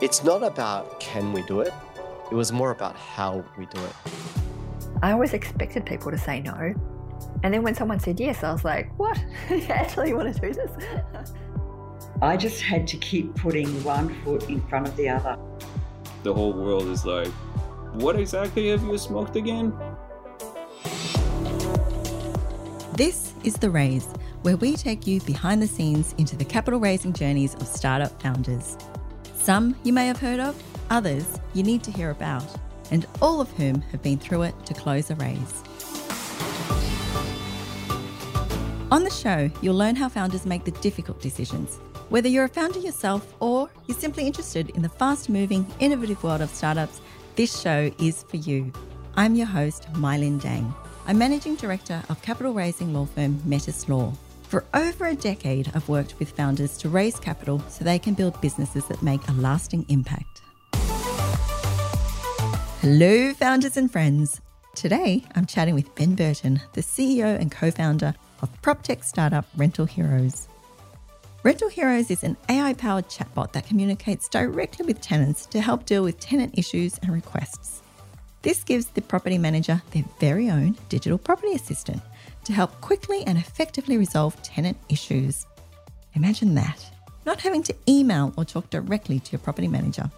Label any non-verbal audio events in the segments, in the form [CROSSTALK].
It's not about can we do it, it was more about how we do it. I always expected people to say no. And then when someone said yes, I was like, what? [LAUGHS] you actually want to do this? [LAUGHS] I just had to keep putting one foot in front of the other. The whole world is like, what exactly have you smoked again? This is The Raise, where we take you behind the scenes into the capital raising journeys of startup founders. Some you may have heard of, others you need to hear about, and all of whom have been through it to close a raise. On the show, you'll learn how founders make the difficult decisions. Whether you're a founder yourself or you're simply interested in the fast moving, innovative world of startups, this show is for you. I'm your host, Mylin Dang. I'm Managing Director of capital raising law firm Metis Law. For over a decade, I've worked with founders to raise capital so they can build businesses that make a lasting impact. Hello, founders and friends. Today, I'm chatting with Ben Burton, the CEO and co founder of PropTech startup Rental Heroes. Rental Heroes is an AI powered chatbot that communicates directly with tenants to help deal with tenant issues and requests. This gives the property manager their very own digital property assistant to help quickly and effectively resolve tenant issues. Imagine that, not having to email or talk directly to your property manager.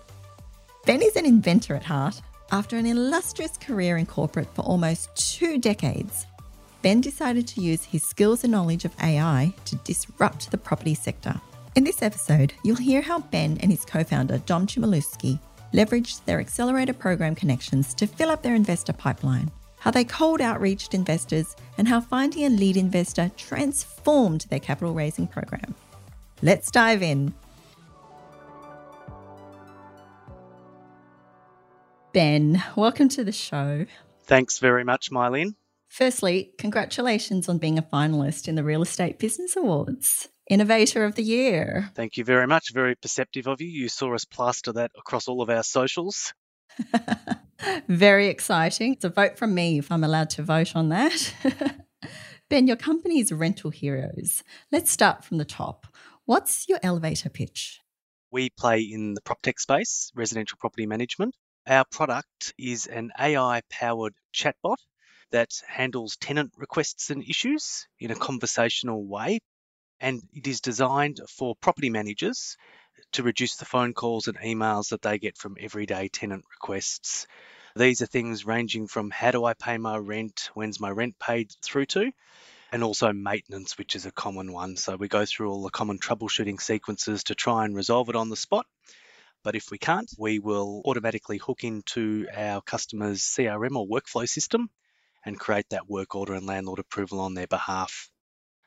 Ben is an inventor at heart. After an illustrious career in corporate for almost two decades, Ben decided to use his skills and knowledge of AI to disrupt the property sector. In this episode, you'll hear how Ben and his co founder, Dom Chmielewski, leveraged their accelerator program connections to fill up their investor pipeline, how they cold outreached investors, and how finding a lead investor transformed their capital raising program. Let's dive in. Ben, welcome to the show. Thanks very much, Mylene. Firstly, congratulations on being a finalist in the Real Estate Business Awards. Innovator of the Year. Thank you very much. Very perceptive of you. You saw us plaster that across all of our socials. [LAUGHS] very exciting. It's a vote from me if I'm allowed to vote on that. [LAUGHS] ben, your company is Rental Heroes. Let's start from the top. What's your elevator pitch? We play in the prop tech space, residential property management. Our product is an AI powered chatbot that handles tenant requests and issues in a conversational way. And it is designed for property managers to reduce the phone calls and emails that they get from everyday tenant requests. These are things ranging from how do I pay my rent, when's my rent paid through to, and also maintenance, which is a common one. So we go through all the common troubleshooting sequences to try and resolve it on the spot. But if we can't, we will automatically hook into our customer's CRM or workflow system and create that work order and landlord approval on their behalf.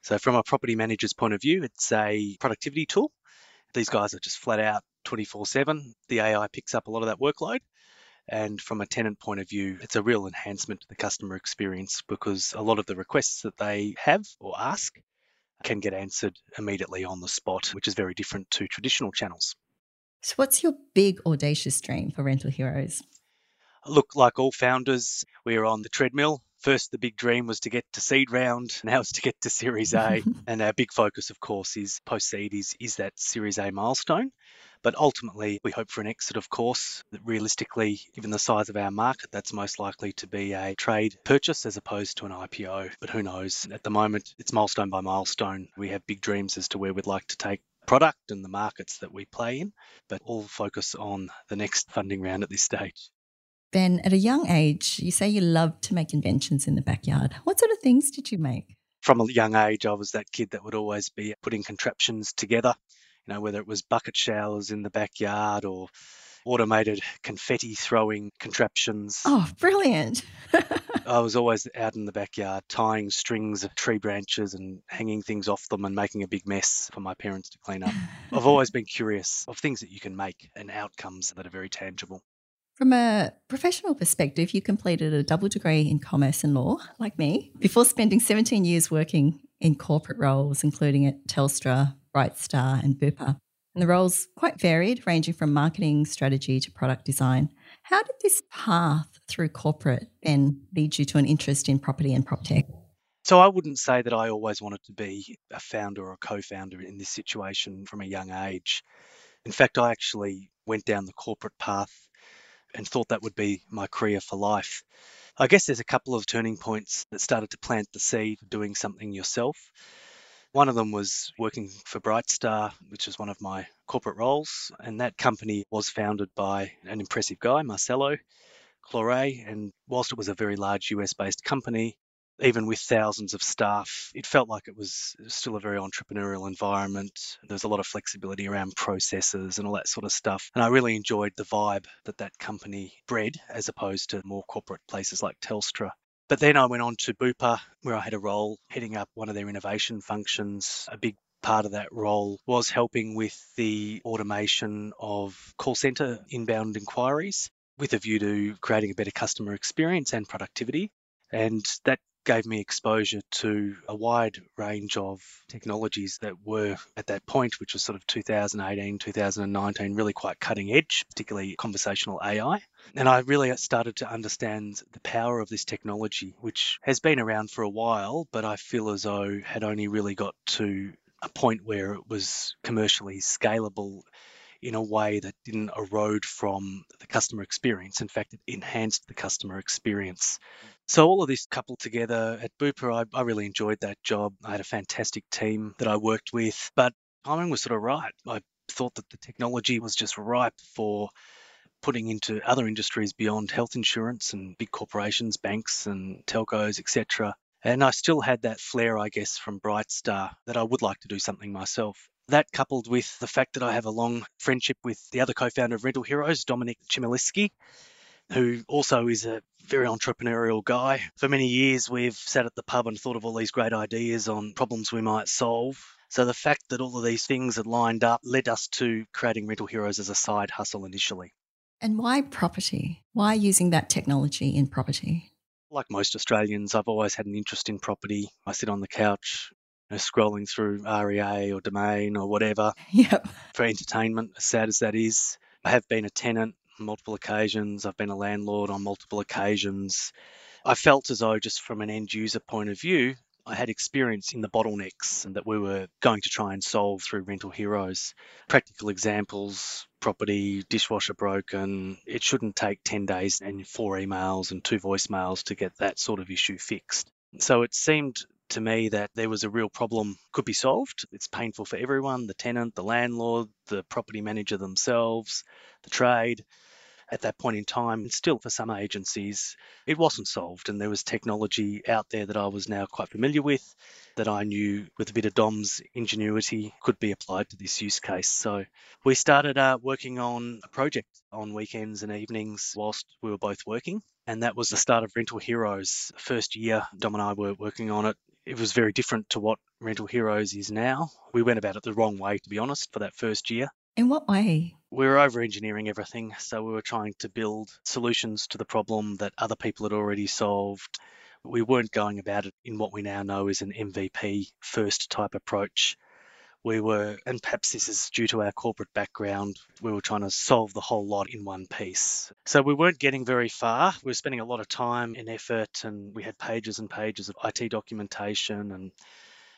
So, from a property manager's point of view, it's a productivity tool. These guys are just flat out 24 7. The AI picks up a lot of that workload. And from a tenant point of view, it's a real enhancement to the customer experience because a lot of the requests that they have or ask can get answered immediately on the spot, which is very different to traditional channels. So, what's your big audacious dream for Rental Heroes? Look, like all founders, we are on the treadmill. First, the big dream was to get to seed round. [LAUGHS] Now it's to get to Series A. [LAUGHS] and our big focus, of course, is post seed is, is that Series A milestone. But ultimately, we hope for an exit, of course. That realistically, given the size of our market, that's most likely to be a trade purchase as opposed to an IPO. But who knows? At the moment, it's milestone by milestone. We have big dreams as to where we'd like to take product and the markets that we play in, but all focus on the next funding round at this stage. Ben, at a young age, you say you loved to make inventions in the backyard. What sort of things did you make? From a young age, I was that kid that would always be putting contraptions together, you know, whether it was bucket showers in the backyard or automated confetti throwing contraptions. Oh, brilliant. [LAUGHS] I was always out in the backyard tying strings of tree branches and hanging things off them and making a big mess for my parents to clean up. I've always been curious of things that you can make and outcomes that are very tangible. From a professional perspective, you completed a double degree in commerce and law, like me, before spending 17 years working in corporate roles, including at Telstra, Brightstar, and Bupa. And the roles quite varied, ranging from marketing strategy to product design. How did this path through corporate then lead you to an interest in property and prop tech? So I wouldn't say that I always wanted to be a founder or a co founder in this situation from a young age. In fact, I actually went down the corporate path and thought that would be my career for life. I guess there's a couple of turning points that started to plant the seed of doing something yourself. One of them was working for Brightstar, which is one of my corporate roles, and that company was founded by an impressive guy, Marcelo Claure. And whilst it was a very large US based company, even with thousands of staff, it felt like it was still a very entrepreneurial environment. There was a lot of flexibility around processes and all that sort of stuff. And I really enjoyed the vibe that that company bred as opposed to more corporate places like Telstra. But then I went on to Bupa, where I had a role heading up one of their innovation functions. A big part of that role was helping with the automation of call center inbound inquiries with a view to creating a better customer experience and productivity. And that gave me exposure to a wide range of technologies that were at that point, which was sort of 2018, 2019, really quite cutting edge, particularly conversational AI. And I really started to understand the power of this technology, which has been around for a while, but I feel as though had only really got to a point where it was commercially scalable in a way that didn't erode from the customer experience. In fact, it enhanced the customer experience. So, all of this coupled together at Bupa, I, I really enjoyed that job. I had a fantastic team that I worked with, but timing was sort of right. I thought that the technology was just ripe for putting into other industries beyond health insurance and big corporations, banks and telcos, etc. And I still had that flair, I guess, from Brightstar that I would like to do something myself. That coupled with the fact that I have a long friendship with the other co-founder of Rental Heroes, Dominic Chmielewski, who also is a very entrepreneurial guy. For many years, we've sat at the pub and thought of all these great ideas on problems we might solve. So the fact that all of these things had lined up led us to creating Rental Heroes as a side hustle initially. And why property? Why using that technology in property? Like most Australians, I've always had an interest in property. I sit on the couch know, scrolling through REA or Domain or whatever [LAUGHS] yep. for entertainment, as sad as that is. I have been a tenant on multiple occasions. I've been a landlord on multiple occasions. I felt as though, just from an end user point of view, I had experience in the bottlenecks and that we were going to try and solve through Rental Heroes. Practical examples property, dishwasher broken. It shouldn't take 10 days and four emails and two voicemails to get that sort of issue fixed. So it seemed to me that there was a real problem could be solved. It's painful for everyone the tenant, the landlord, the property manager themselves, the trade. At that point in time, and still for some agencies, it wasn't solved. And there was technology out there that I was now quite familiar with that I knew with a bit of Dom's ingenuity could be applied to this use case. So we started uh, working on a project on weekends and evenings whilst we were both working. And that was the start of Rental Heroes. First year, Dom and I were working on it it was very different to what Rental Heroes is now. We went about it the wrong way, to be honest, for that first year. In what way? We were over engineering everything. So we were trying to build solutions to the problem that other people had already solved. We weren't going about it in what we now know is an MVP first type approach we were, and perhaps this is due to our corporate background, we were trying to solve the whole lot in one piece. So we weren't getting very far. We were spending a lot of time and effort, and we had pages and pages of IT documentation and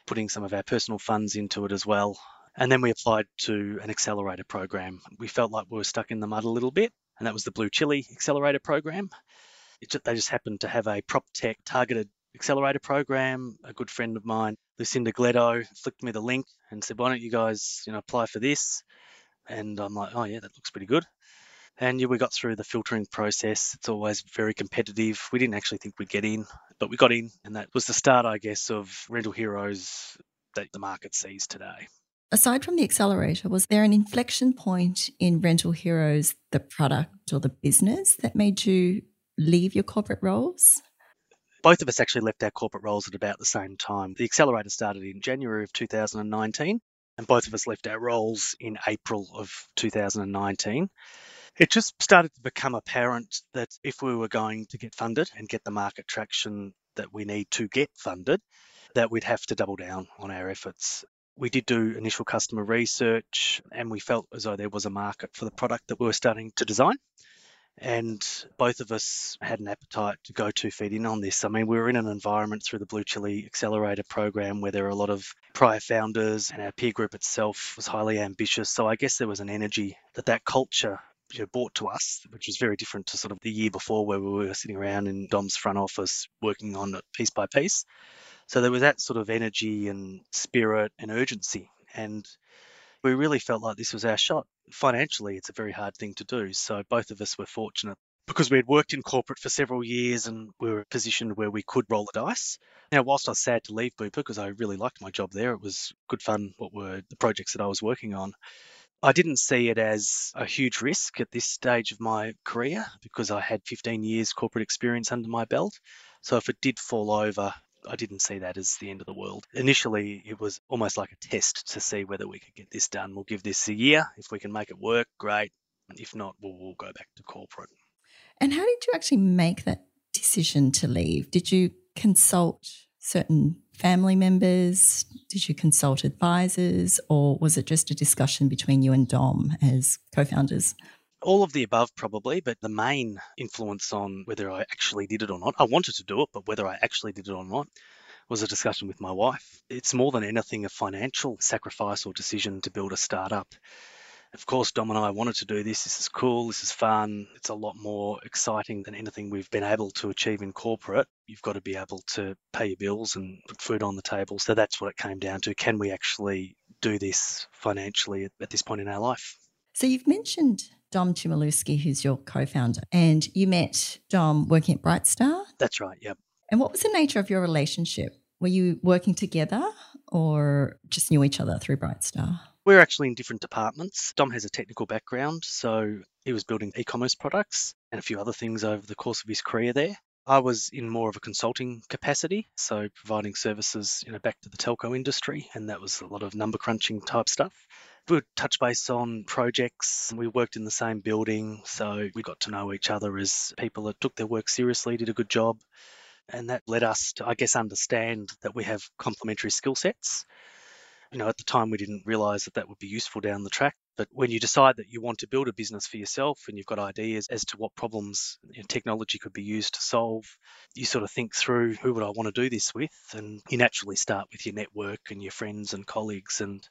putting some of our personal funds into it as well. And then we applied to an accelerator program. We felt like we were stuck in the mud a little bit, and that was the BlueChilli Accelerator Program. Just, they just happened to have a prop tech targeted accelerator program. A good friend of mine, Lucinda Gledo, flicked me the link and said, "Why don't you guys, you know, apply for this?" And I'm like, "Oh yeah, that looks pretty good." And yeah, we got through the filtering process. It's always very competitive. We didn't actually think we'd get in, but we got in, and that was the start, I guess, of Rental Heroes that the market sees today. Aside from the accelerator, was there an inflection point in Rental Heroes, the product or the business, that made you leave your corporate roles? Both of us actually left our corporate roles at about the same time. The accelerator started in January of 2019, and both of us left our roles in April of 2019. It just started to become apparent that if we were going to get funded and get the market traction that we need to get funded, that we'd have to double down on our efforts. We did do initial customer research and we felt as though there was a market for the product that we were starting to design. And both of us had an appetite to go two feet in on this. I mean, we were in an environment through the BlueChilli Accelerator program where there are a lot of prior founders, and our peer group itself was highly ambitious. So I guess there was an energy that that culture you know, brought to us, which was very different to sort of the year before where we were sitting around in Dom's front office working on it piece by piece. So there was that sort of energy and spirit and urgency. And we really felt like this was our shot. Financially, it's a very hard thing to do. So both of us were fortunate because we had worked in corporate for several years and we were positioned where we could roll the dice. Now, whilst I was sad to leave Bupa because I really liked my job there, it was good fun what were the projects that I was working on. I didn't see it as a huge risk at this stage of my career because I had 15 years corporate experience under my belt. So if it did fall over, I didn't see that as the end of the world. Initially, it was almost like a test to see whether we could get this done. We'll give this a year. If we can make it work, great. If not, we'll, we'll go back to corporate. And how did you actually make that decision to leave? Did you consult certain family members? Did you consult advisors? Or was it just a discussion between you and Dom as co founders? All of the above, probably, but the main influence on whether I actually did it or not, I wanted to do it, but whether I actually did it or not was a discussion with my wife. It's more than anything a financial sacrifice or decision to build a startup. Of course, Dom and I wanted to do this. This is cool. This is fun. It's a lot more exciting than anything we've been able to achieve in corporate. You've got to be able to pay your bills and put food on the table. So that's what it came down to. Can we actually do this financially at, at this point in our life? So you've mentioned Dom Chmielewski, who's your co-founder, and you met Dom working at Brightstar. That's right. Yep. And what was the nature of your relationship? Were you working together or just knew each other through Brightstar? We're actually in different departments. Dom has a technical background, so he was building e commerce products and a few other things over the course of his career there. I was in more of a consulting capacity, so providing services, you know, back to the telco industry, and that was a lot of number crunching type stuff. We touch base on projects. We worked in the same building, so we got to know each other as people that took their work seriously, did a good job, and that led us to, I guess, understand that we have complementary skill sets you know, at the time we didn't realize that that would be useful down the track. But when you decide that you want to build a business for yourself and you've got ideas as to what problems you know, technology could be used to solve, you sort of think through who would I want to do this with? And you naturally start with your network and your friends and colleagues. And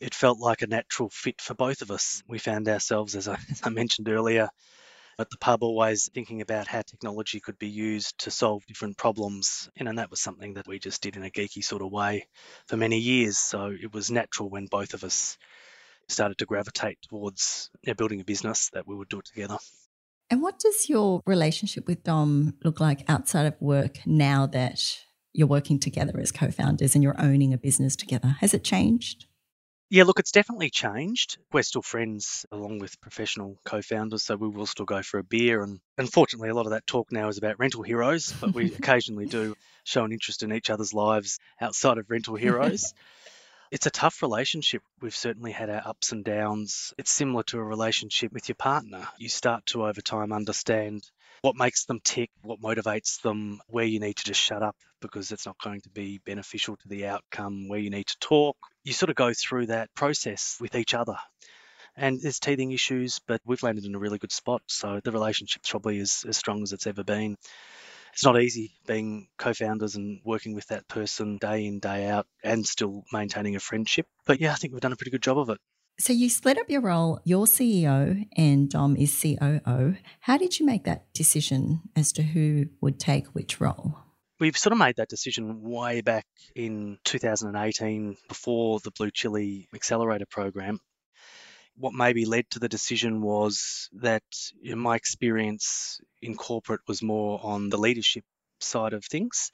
it felt like a natural fit for both of us. We found ourselves, as I, as [LAUGHS] I mentioned earlier, at the pub always thinking about how technology could be used to solve different problems. And that was something that we just did in a geeky sort of way for many years. So it was natural when both of us started to gravitate towards you know, building a business that we would do it together. And what does your relationship with Dom look like outside of work now that you're working together as co founders and you're owning a business together? Has it changed? Yeah, look, it's definitely changed. We're still friends along with professional co founders, so we will still go for a beer. And unfortunately, a lot of that talk now is about rental heroes, but we [LAUGHS] occasionally do show an interest in each other's lives outside of rental heroes. [LAUGHS] it's a tough relationship. We've certainly had our ups and downs. It's similar to a relationship with your partner. You start to, over time, understand what makes them tick, what motivates them, where you need to just shut up because it's not going to be beneficial to the outcome, where you need to talk. You sort of go through that process with each other. And there's teething issues, but we've landed in a really good spot. So the relationship's probably as, as strong as it's ever been. It's not easy being co founders and working with that person day in, day out, and still maintaining a friendship. But yeah, I think we've done a pretty good job of it. So you split up your role. You're CEO and Dom is COO. How did you make that decision as to who would take which role? We've sort of made that decision way back in 2018 before the BlueChilli Accelerator program. What maybe led to the decision was that know, my experience in corporate was more on the leadership side of things.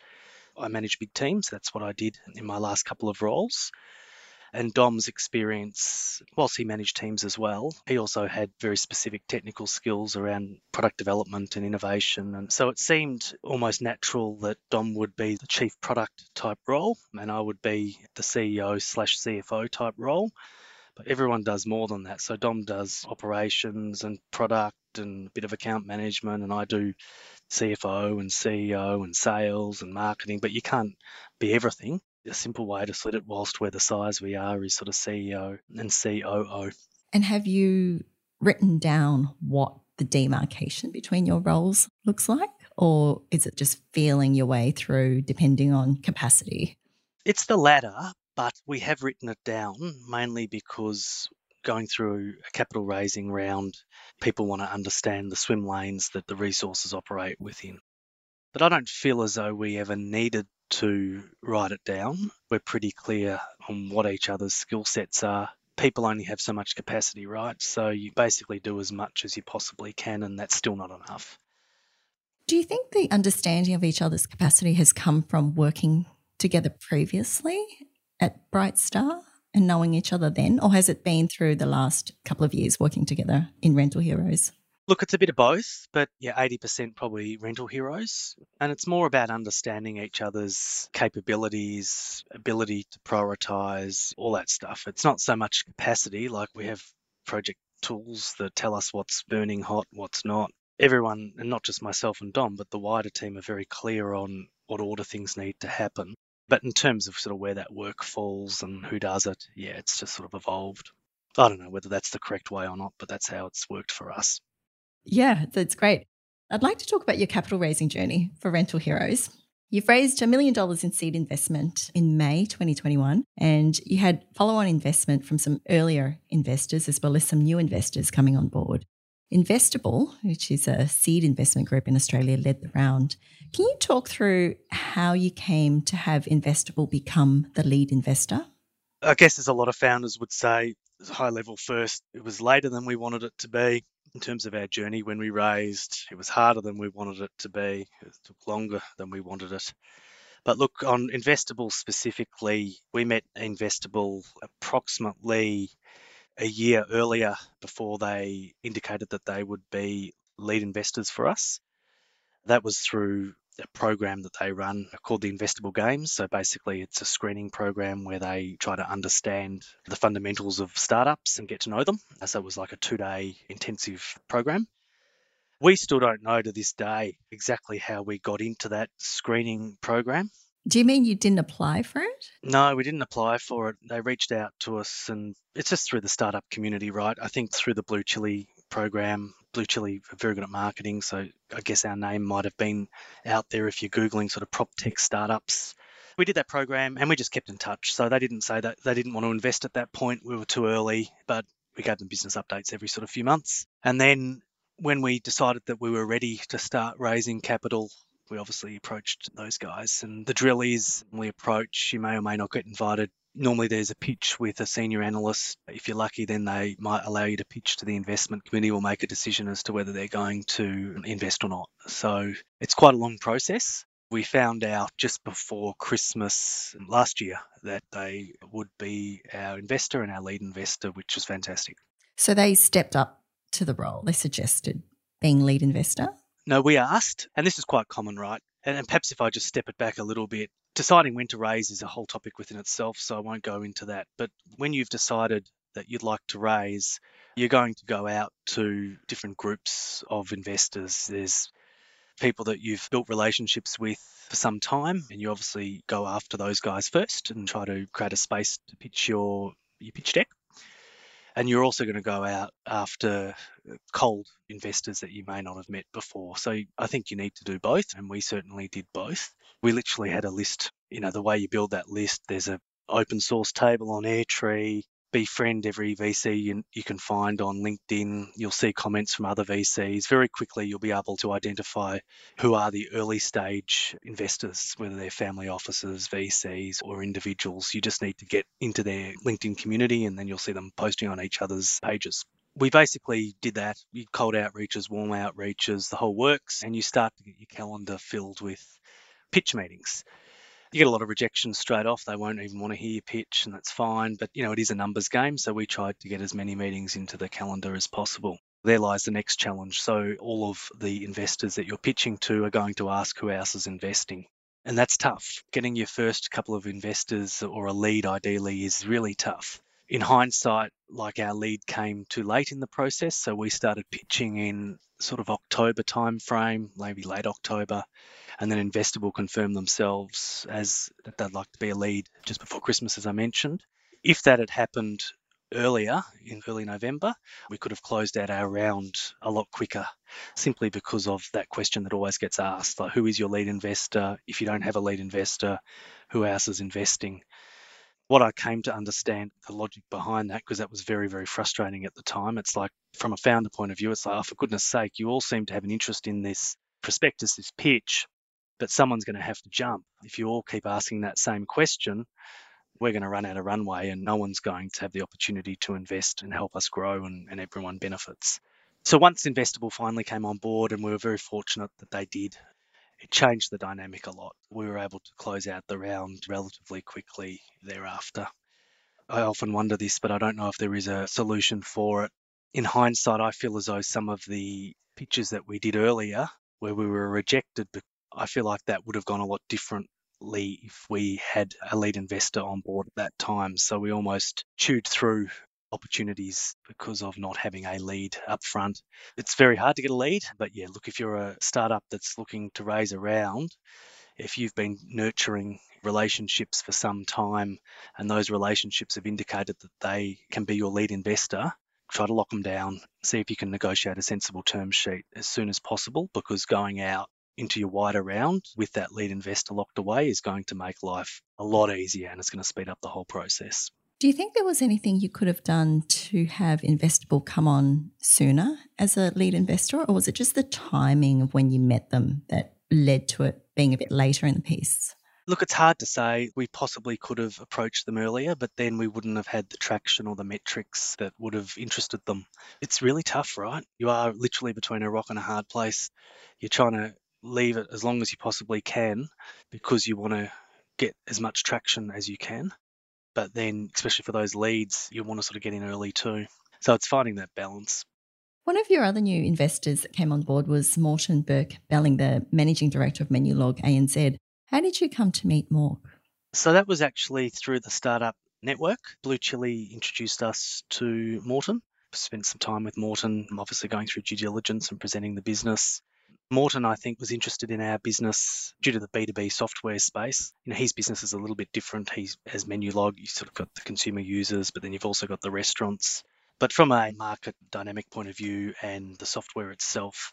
I manage big teams, that's what I did in my last couple of roles. And Dom's experience, whilst he managed teams as well, he also had very specific technical skills around product development and innovation. And so it seemed almost natural that Dom would be the chief product type role and I would be the CEO slash CFO type role. But everyone does more than that. So Dom does operations and product and a bit of account management, and I do CFO and CEO and sales and marketing, but you can't be everything a simple way to split it whilst we're the size we are is sort of CEO and COO. And have you written down what the the demarcation between your roles looks like? Or is it just feeling your way through depending on capacity? It's the latter, but we have written it down mainly because going through a capital raising round, people want to understand the swim lanes that the resources operate within. But I don't feel as though we ever needed to write it down. We're pretty clear on what each other's skill sets are. People only have so much capacity, right? So you basically do as much as you possibly can, and that's still not enough. Do you think the understanding of each other's capacity has come from working together previously at Brightstar and knowing each other then, or has it been through the last couple of years working together in Rental Heroes? Look, it's a bit of both, but yeah, 80% probably rental heroes. And it's more about understanding each other's capabilities, ability to prioritize, all that stuff. It's not so much capacity, like we have project tools that tell us what's burning hot, what's not. Everyone, and not just myself and Dom, but the wider team are very clear on what order things need to happen. But in terms of sort of where that work falls and who does it, yeah, it's just sort of evolved. I don't know whether that's the correct way or not, but that's how it's worked for us. Yeah, that's great. I'd like to talk about your capital raising journey for Rental Heroes. You've raised a million dollars in seed investment in May 2021, and you had follow on investment from some earlier investors as well as some new investors coming on board. Investible, which is a seed investment group in Australia, led the round. Can you talk through how you came to have Investible become the lead investor? I guess as a lot of founders would say, high level first, it was later than we wanted it to be in terms of our journey when we raised. It was harder than we wanted it to be. It took longer than we wanted it. But look, on Investible specifically, we met Investible approximately a year earlier before they indicated that they would be lead investors for us. That was through a program that they run called the Investible Games. So basically, it's a screening program where they try to understand the fundamentals of startups and get to know them. So it was like a two day intensive program. We still don't know to this day exactly how we got into that screening program. Do you mean you didn't apply for it? No, we didn't apply for it. They reached out to us, and it's just through the startup community, right? I think through the BlueChilli program. BlueChilli are very good at marketing, so I guess our name might have been out there if you're Googling sort of prop tech startups. We did that program and we just kept in touch. So they didn't say that they didn't want to invest at that point. We were too early, but we gave them business updates every sort of few months. And then when we decided that we were ready to start raising capital, we obviously approached those guys. And the drill is we approach, you may or may not get invited. Normally, there's a pitch with a senior analyst. If you're lucky, then they might allow you to pitch to the investment committee or make a decision as to whether they're going to invest or not. So it's quite a long process. We found out just before Christmas last year that they would be our investor and our lead investor, which was fantastic. So they stepped up to the role. They suggested being lead investor. No, we asked, and this is quite common, right? And, and perhaps if I just step it back a little bit, deciding when to raise is a whole topic within itself, so I won't go into that. But when you've decided that you'd like to raise, you're going to go out to different groups of investors. There's people that you've built relationships with for some time, and you obviously go after those guys first and try to create a space to pitch your your pitch deck and you're also going to go out after uh, cold investors that you may not have met before. So I think you need to do both, and we certainly did both. We literally had a list. You know, the way you build that list, there's a open source table on Airtree befriend every VC you, you can find on LinkedIn. You'll see comments from other VCs. Very quickly, you'll be able to identify who are the early stage investors, whether they're family offices, VCs, or individuals. You just need to get into their LinkedIn community and then you'll see them posting on each other's pages. We basically did that. You cold outreaches, warm outreaches, the whole works, and you start to get your calendar filled with pitch meetings you get a lot of rejections straight off. They won't even want to hear your pitch, and that's fine. But you know, it is a numbers game, so we tried to get as many meetings into the calendar as possible. There lies the next challenge. So all of the investors that you're pitching to are going to ask who else is investing. And that's tough. Getting your first couple of investors or a lead ideally is really tough. In hindsight, like our lead came too late in the process, so we started pitching in sort of October timeframe, maybe late October, and then Investible confirmed themselves as that they'd like to be a lead just before Christmas, as I mentioned. If that had happened earlier in early November, we could have closed out our round a lot quicker simply because of that question that always gets asked like, who is your lead investor? If you don't have a lead investor, who else is investing? What I came to understand the logic behind that, because that was very, very frustrating at the time. It's like, from a founder point of view, it's like, oh, for goodness sake, you all seem to have an interest in this prospectus, this pitch, but someone's going to have to jump. If you all keep asking that same question, we're going to run out of runway and no one's going to have the opportunity to invest and help us grow and, and everyone benefits. So once Investible finally came on board and we were very fortunate that they did, it changed the dynamic a lot. We were able to close out the round relatively quickly thereafter. I often wonder this, but I don't know if there is a solution for it. In hindsight, I feel as though some of the pitches that we did earlier, where we were rejected, I feel like that would have gone a lot differently if we had a lead investor on board at that time. So we almost chewed through opportunities because of not having a lead up front. It's very hard to get a lead, but yeah, look, if you're a startup that's looking to raise a round, if you've been nurturing relationships for some time and those relationships have indicated that they can be your lead investor, try to lock them down, see if you can negotiate a sensible term sheet as soon as possible because going out into your wider round with that lead investor locked away is going to make life a lot easier and it's going to speed up the whole process. Do you think there was anything you could have done to have Investible come on sooner as a lead investor, or was it just the timing of when you met them that led to it being a bit later in the piece? Look, it's hard to say. We possibly could have approached them earlier, but then we wouldn't have had the traction or the metrics that would have interested them. It's really tough, right? You are literally between a rock and a hard place. You're trying to leave it as long as you possibly can because you want to get as much traction as you can. But then, especially for those leads, you want to sort of get in early too. So it's finding that balance. One of your other new investors that came on board was Morten Burke Belling, the managing director of Menulog ANZ. How did you come to meet Mork? So that was actually through the startup network. BlueChilli introduced us to Morten. Spent some time with Morten, obviously going through due diligence and presenting the business. Morten, I think, was interested in our business due to the B2B software space. You know, his business is a little bit different. He has Menulog, you sort of got the consumer users, but then you've also got the restaurants. But from a market dynamic point of view and the software itself,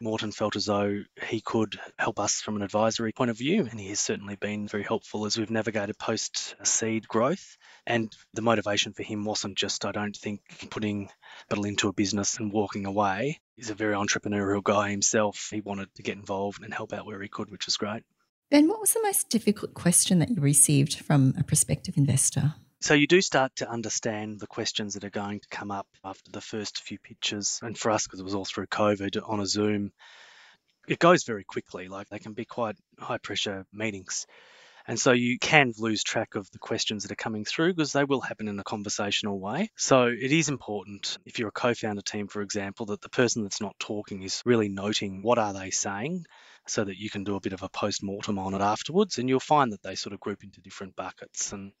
Morten felt as though he could help us from an advisory point of view, and he has certainly been very helpful as we've navigated post seed growth. And the motivation for him wasn't just, I don't think, putting capital into a business and walking away. He's a very entrepreneurial guy himself. He wanted to get involved and help out where he could, which was great. Ben, what was the most difficult question that you received from a prospective investor? So you do start to understand the questions that are going to come up after the first few pictures. And for us, because it was all through COVID on a Zoom, it goes very quickly. Like they can be quite high pressure meetings. And so you can lose track of the questions that are coming through because they will happen in a conversational way. So it is important if you're a co-founder team, for example, that the person that's not talking is really noting what are they saying so that you can do a bit of a post-mortem on it afterwards. And you'll find that they sort of group into different buckets. And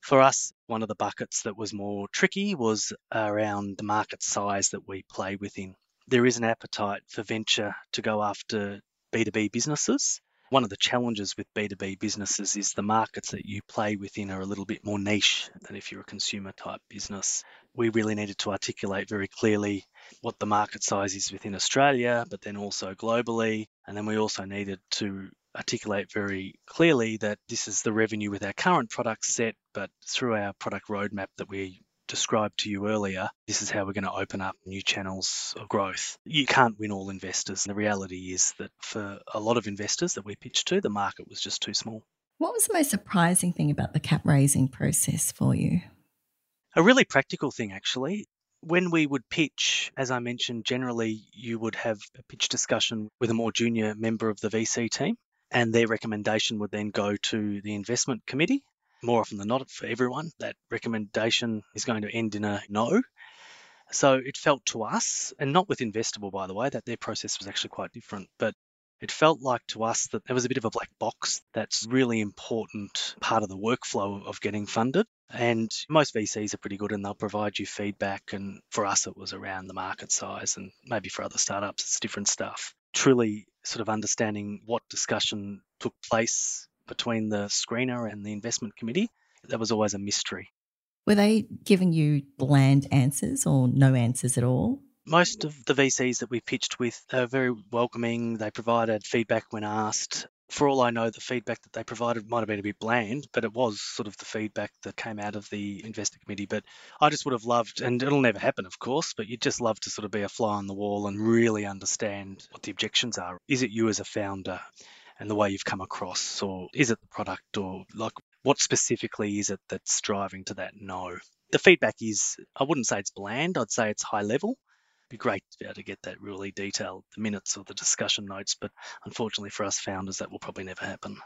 for us, one of the buckets that was more tricky was around the market size that we play within. There is an appetite for venture to go after B2B businesses. One of the challenges with B2B businesses is the markets that you play within are a little bit more niche than if you're a consumer type business. We really needed to articulate very clearly what the market size is within Australia, but then also globally. And then we also needed to articulate very clearly that this is the revenue with our current product set, but through our product roadmap that we described to you earlier, this is how we're going to open up new channels of growth. You can't win all investors. The reality is that for a lot of investors that we pitched to, the market was just too small. What was the most surprising thing about the cap raising process for you? A really practical thing, actually. When we would pitch, as I mentioned, generally you would have a pitch discussion with a more junior member of the VC team and their recommendation would then go to the investment committee. More often than not, for everyone, that recommendation is going to end in a no. So it felt to us, and not with Investible, by the way, that their process was actually quite different, but it felt like to us that there was a bit of a black box that's really important part of the workflow of getting funded. And most VCs are pretty good and they'll provide you feedback. And for us, it was around the market size, and maybe for other startups, it's different stuff. Truly sort of understanding what discussion took place between the screener and the investment committee, that was always a mystery. Were they giving you bland answers or no answers at all? Most of the VCs that we pitched with are very welcoming. They provided feedback when asked. For all I know, the feedback that they provided might have been a bit bland, but it was sort of the feedback that came out of the investor committee. But I just would have loved, and it'll never happen, of course, but you'd just love to sort of be a fly on the wall and really understand what the objections are. Is it you as a founder? and the way you've come across, or is it the product, or like what specifically is it that's driving to that no? The feedback is, I wouldn't say it's bland, I'd say it's high level. Be great to be able to get that really detailed, the minutes or the discussion notes, but unfortunately for us founders, that will probably never happen.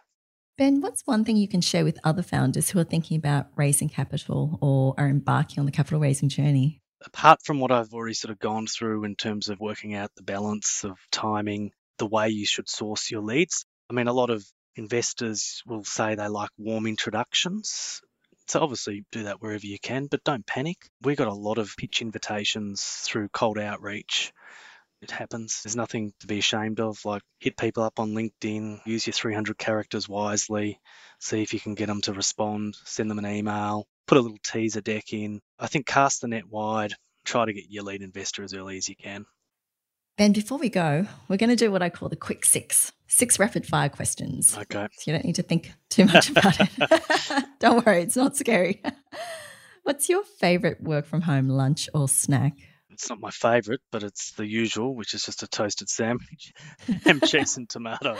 Ben, what's one thing you can share with other founders who are thinking about raising capital or are embarking on the capital raising journey? Apart from what I've already sort of gone through in terms of working out the balance of timing, the way you should source your leads, I mean, a lot of investors will say they like warm introductions. So obviously do that wherever you can, but don't panic. We got a lot of pitch invitations through cold outreach. It happens. There's nothing to be ashamed of. Like hit people up on LinkedIn, use your 300 characters wisely, see if you can get them to respond, send them an email, put a little teaser deck in. I think cast the net wide, try to get your lead investor as early as you can. Ben, before we go, we're going to do what I call the quick six six rapid fire questions. Okay. So you don't need to think too much about it. [LAUGHS] [LAUGHS] don't worry, it's not scary. [LAUGHS] What's your favorite work from home lunch or snack? It's not my favorite, but it's the usual, which is just a toasted sandwich, ham, cheese, and tomato.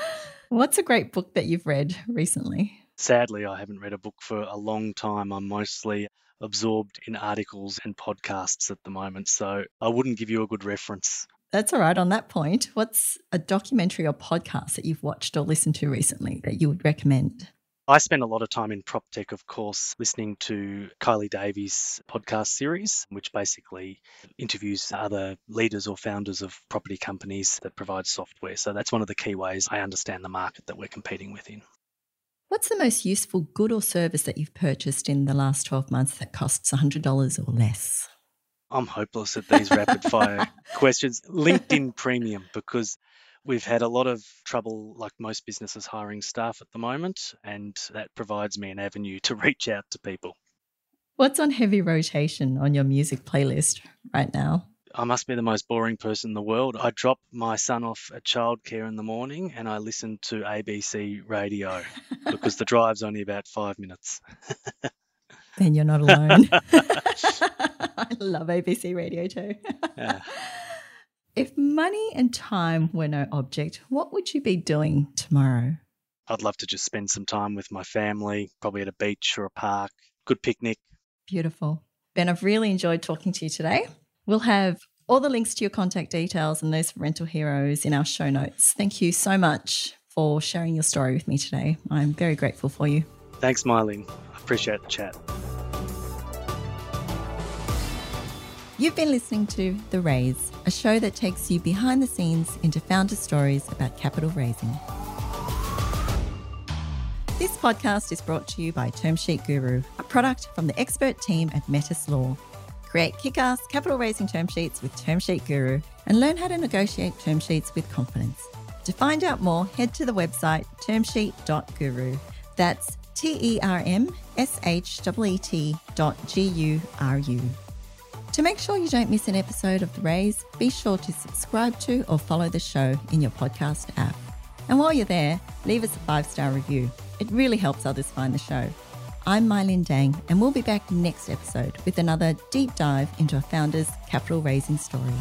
What's a great book that you've read recently? Sadly, I haven't read a book for a long time. I'm mostly absorbed in articles and podcasts at the moment, so I wouldn't give you a good reference. That's all right. On that point, what's a documentary or podcast that you've watched or listened to recently that you would recommend? I spend a lot of time in prop tech, of course, listening to Kylie Davis' podcast series, which basically interviews other leaders or founders of property companies that provide software. So that's one of the key ways I understand the market that we're competing within. What's the most useful good or service that you've purchased in the last 12 months that costs $100 or less? I'm hopeless at these rapid fire [LAUGHS] questions. LinkedIn Premium, because we've had a lot of trouble, like most businesses, hiring staff at the moment, and that provides me an avenue to reach out to people. What's on heavy rotation on your music playlist right now? I must be the most boring person in the world. I drop my son off at childcare in the morning and I listen to ABC radio because the drive's only about five minutes. [LAUGHS] then you're not alone. [LAUGHS] [LAUGHS] I love ABC radio too. Yeah. [LAUGHS] If money and time were no object, what would you be doing tomorrow? I'd love to just spend some time with my family, probably at a beach or a park, good picnic. Beautiful. Ben, I've really enjoyed talking to you today. We'll have all the links to your contact details and those for Rental Heroes in our show notes. Thank you so much for sharing your story with me today. I'm very grateful for you. Thanks, Mylene. I appreciate the chat. You've been listening to The Raise, a show that takes you behind the scenes into founder stories about capital raising. This podcast is brought to you by Termsheet Guru, a product from the expert team at Metis Law. Create kick-ass capital raising term sheets with Termsheet Guru and learn how to negotiate term sheets with confidence. To find out more, head to the website termsheet.guru. That's T E R M S H E T dot G U R U. To make sure you don't miss an episode of The Raise, be sure to subscribe to or follow the show in your podcast app. And while you're there, leave us a five star review. It really helps others find the show. I'm Mylin Dang, and we'll be back next episode with another deep dive into a founder's capital raising story.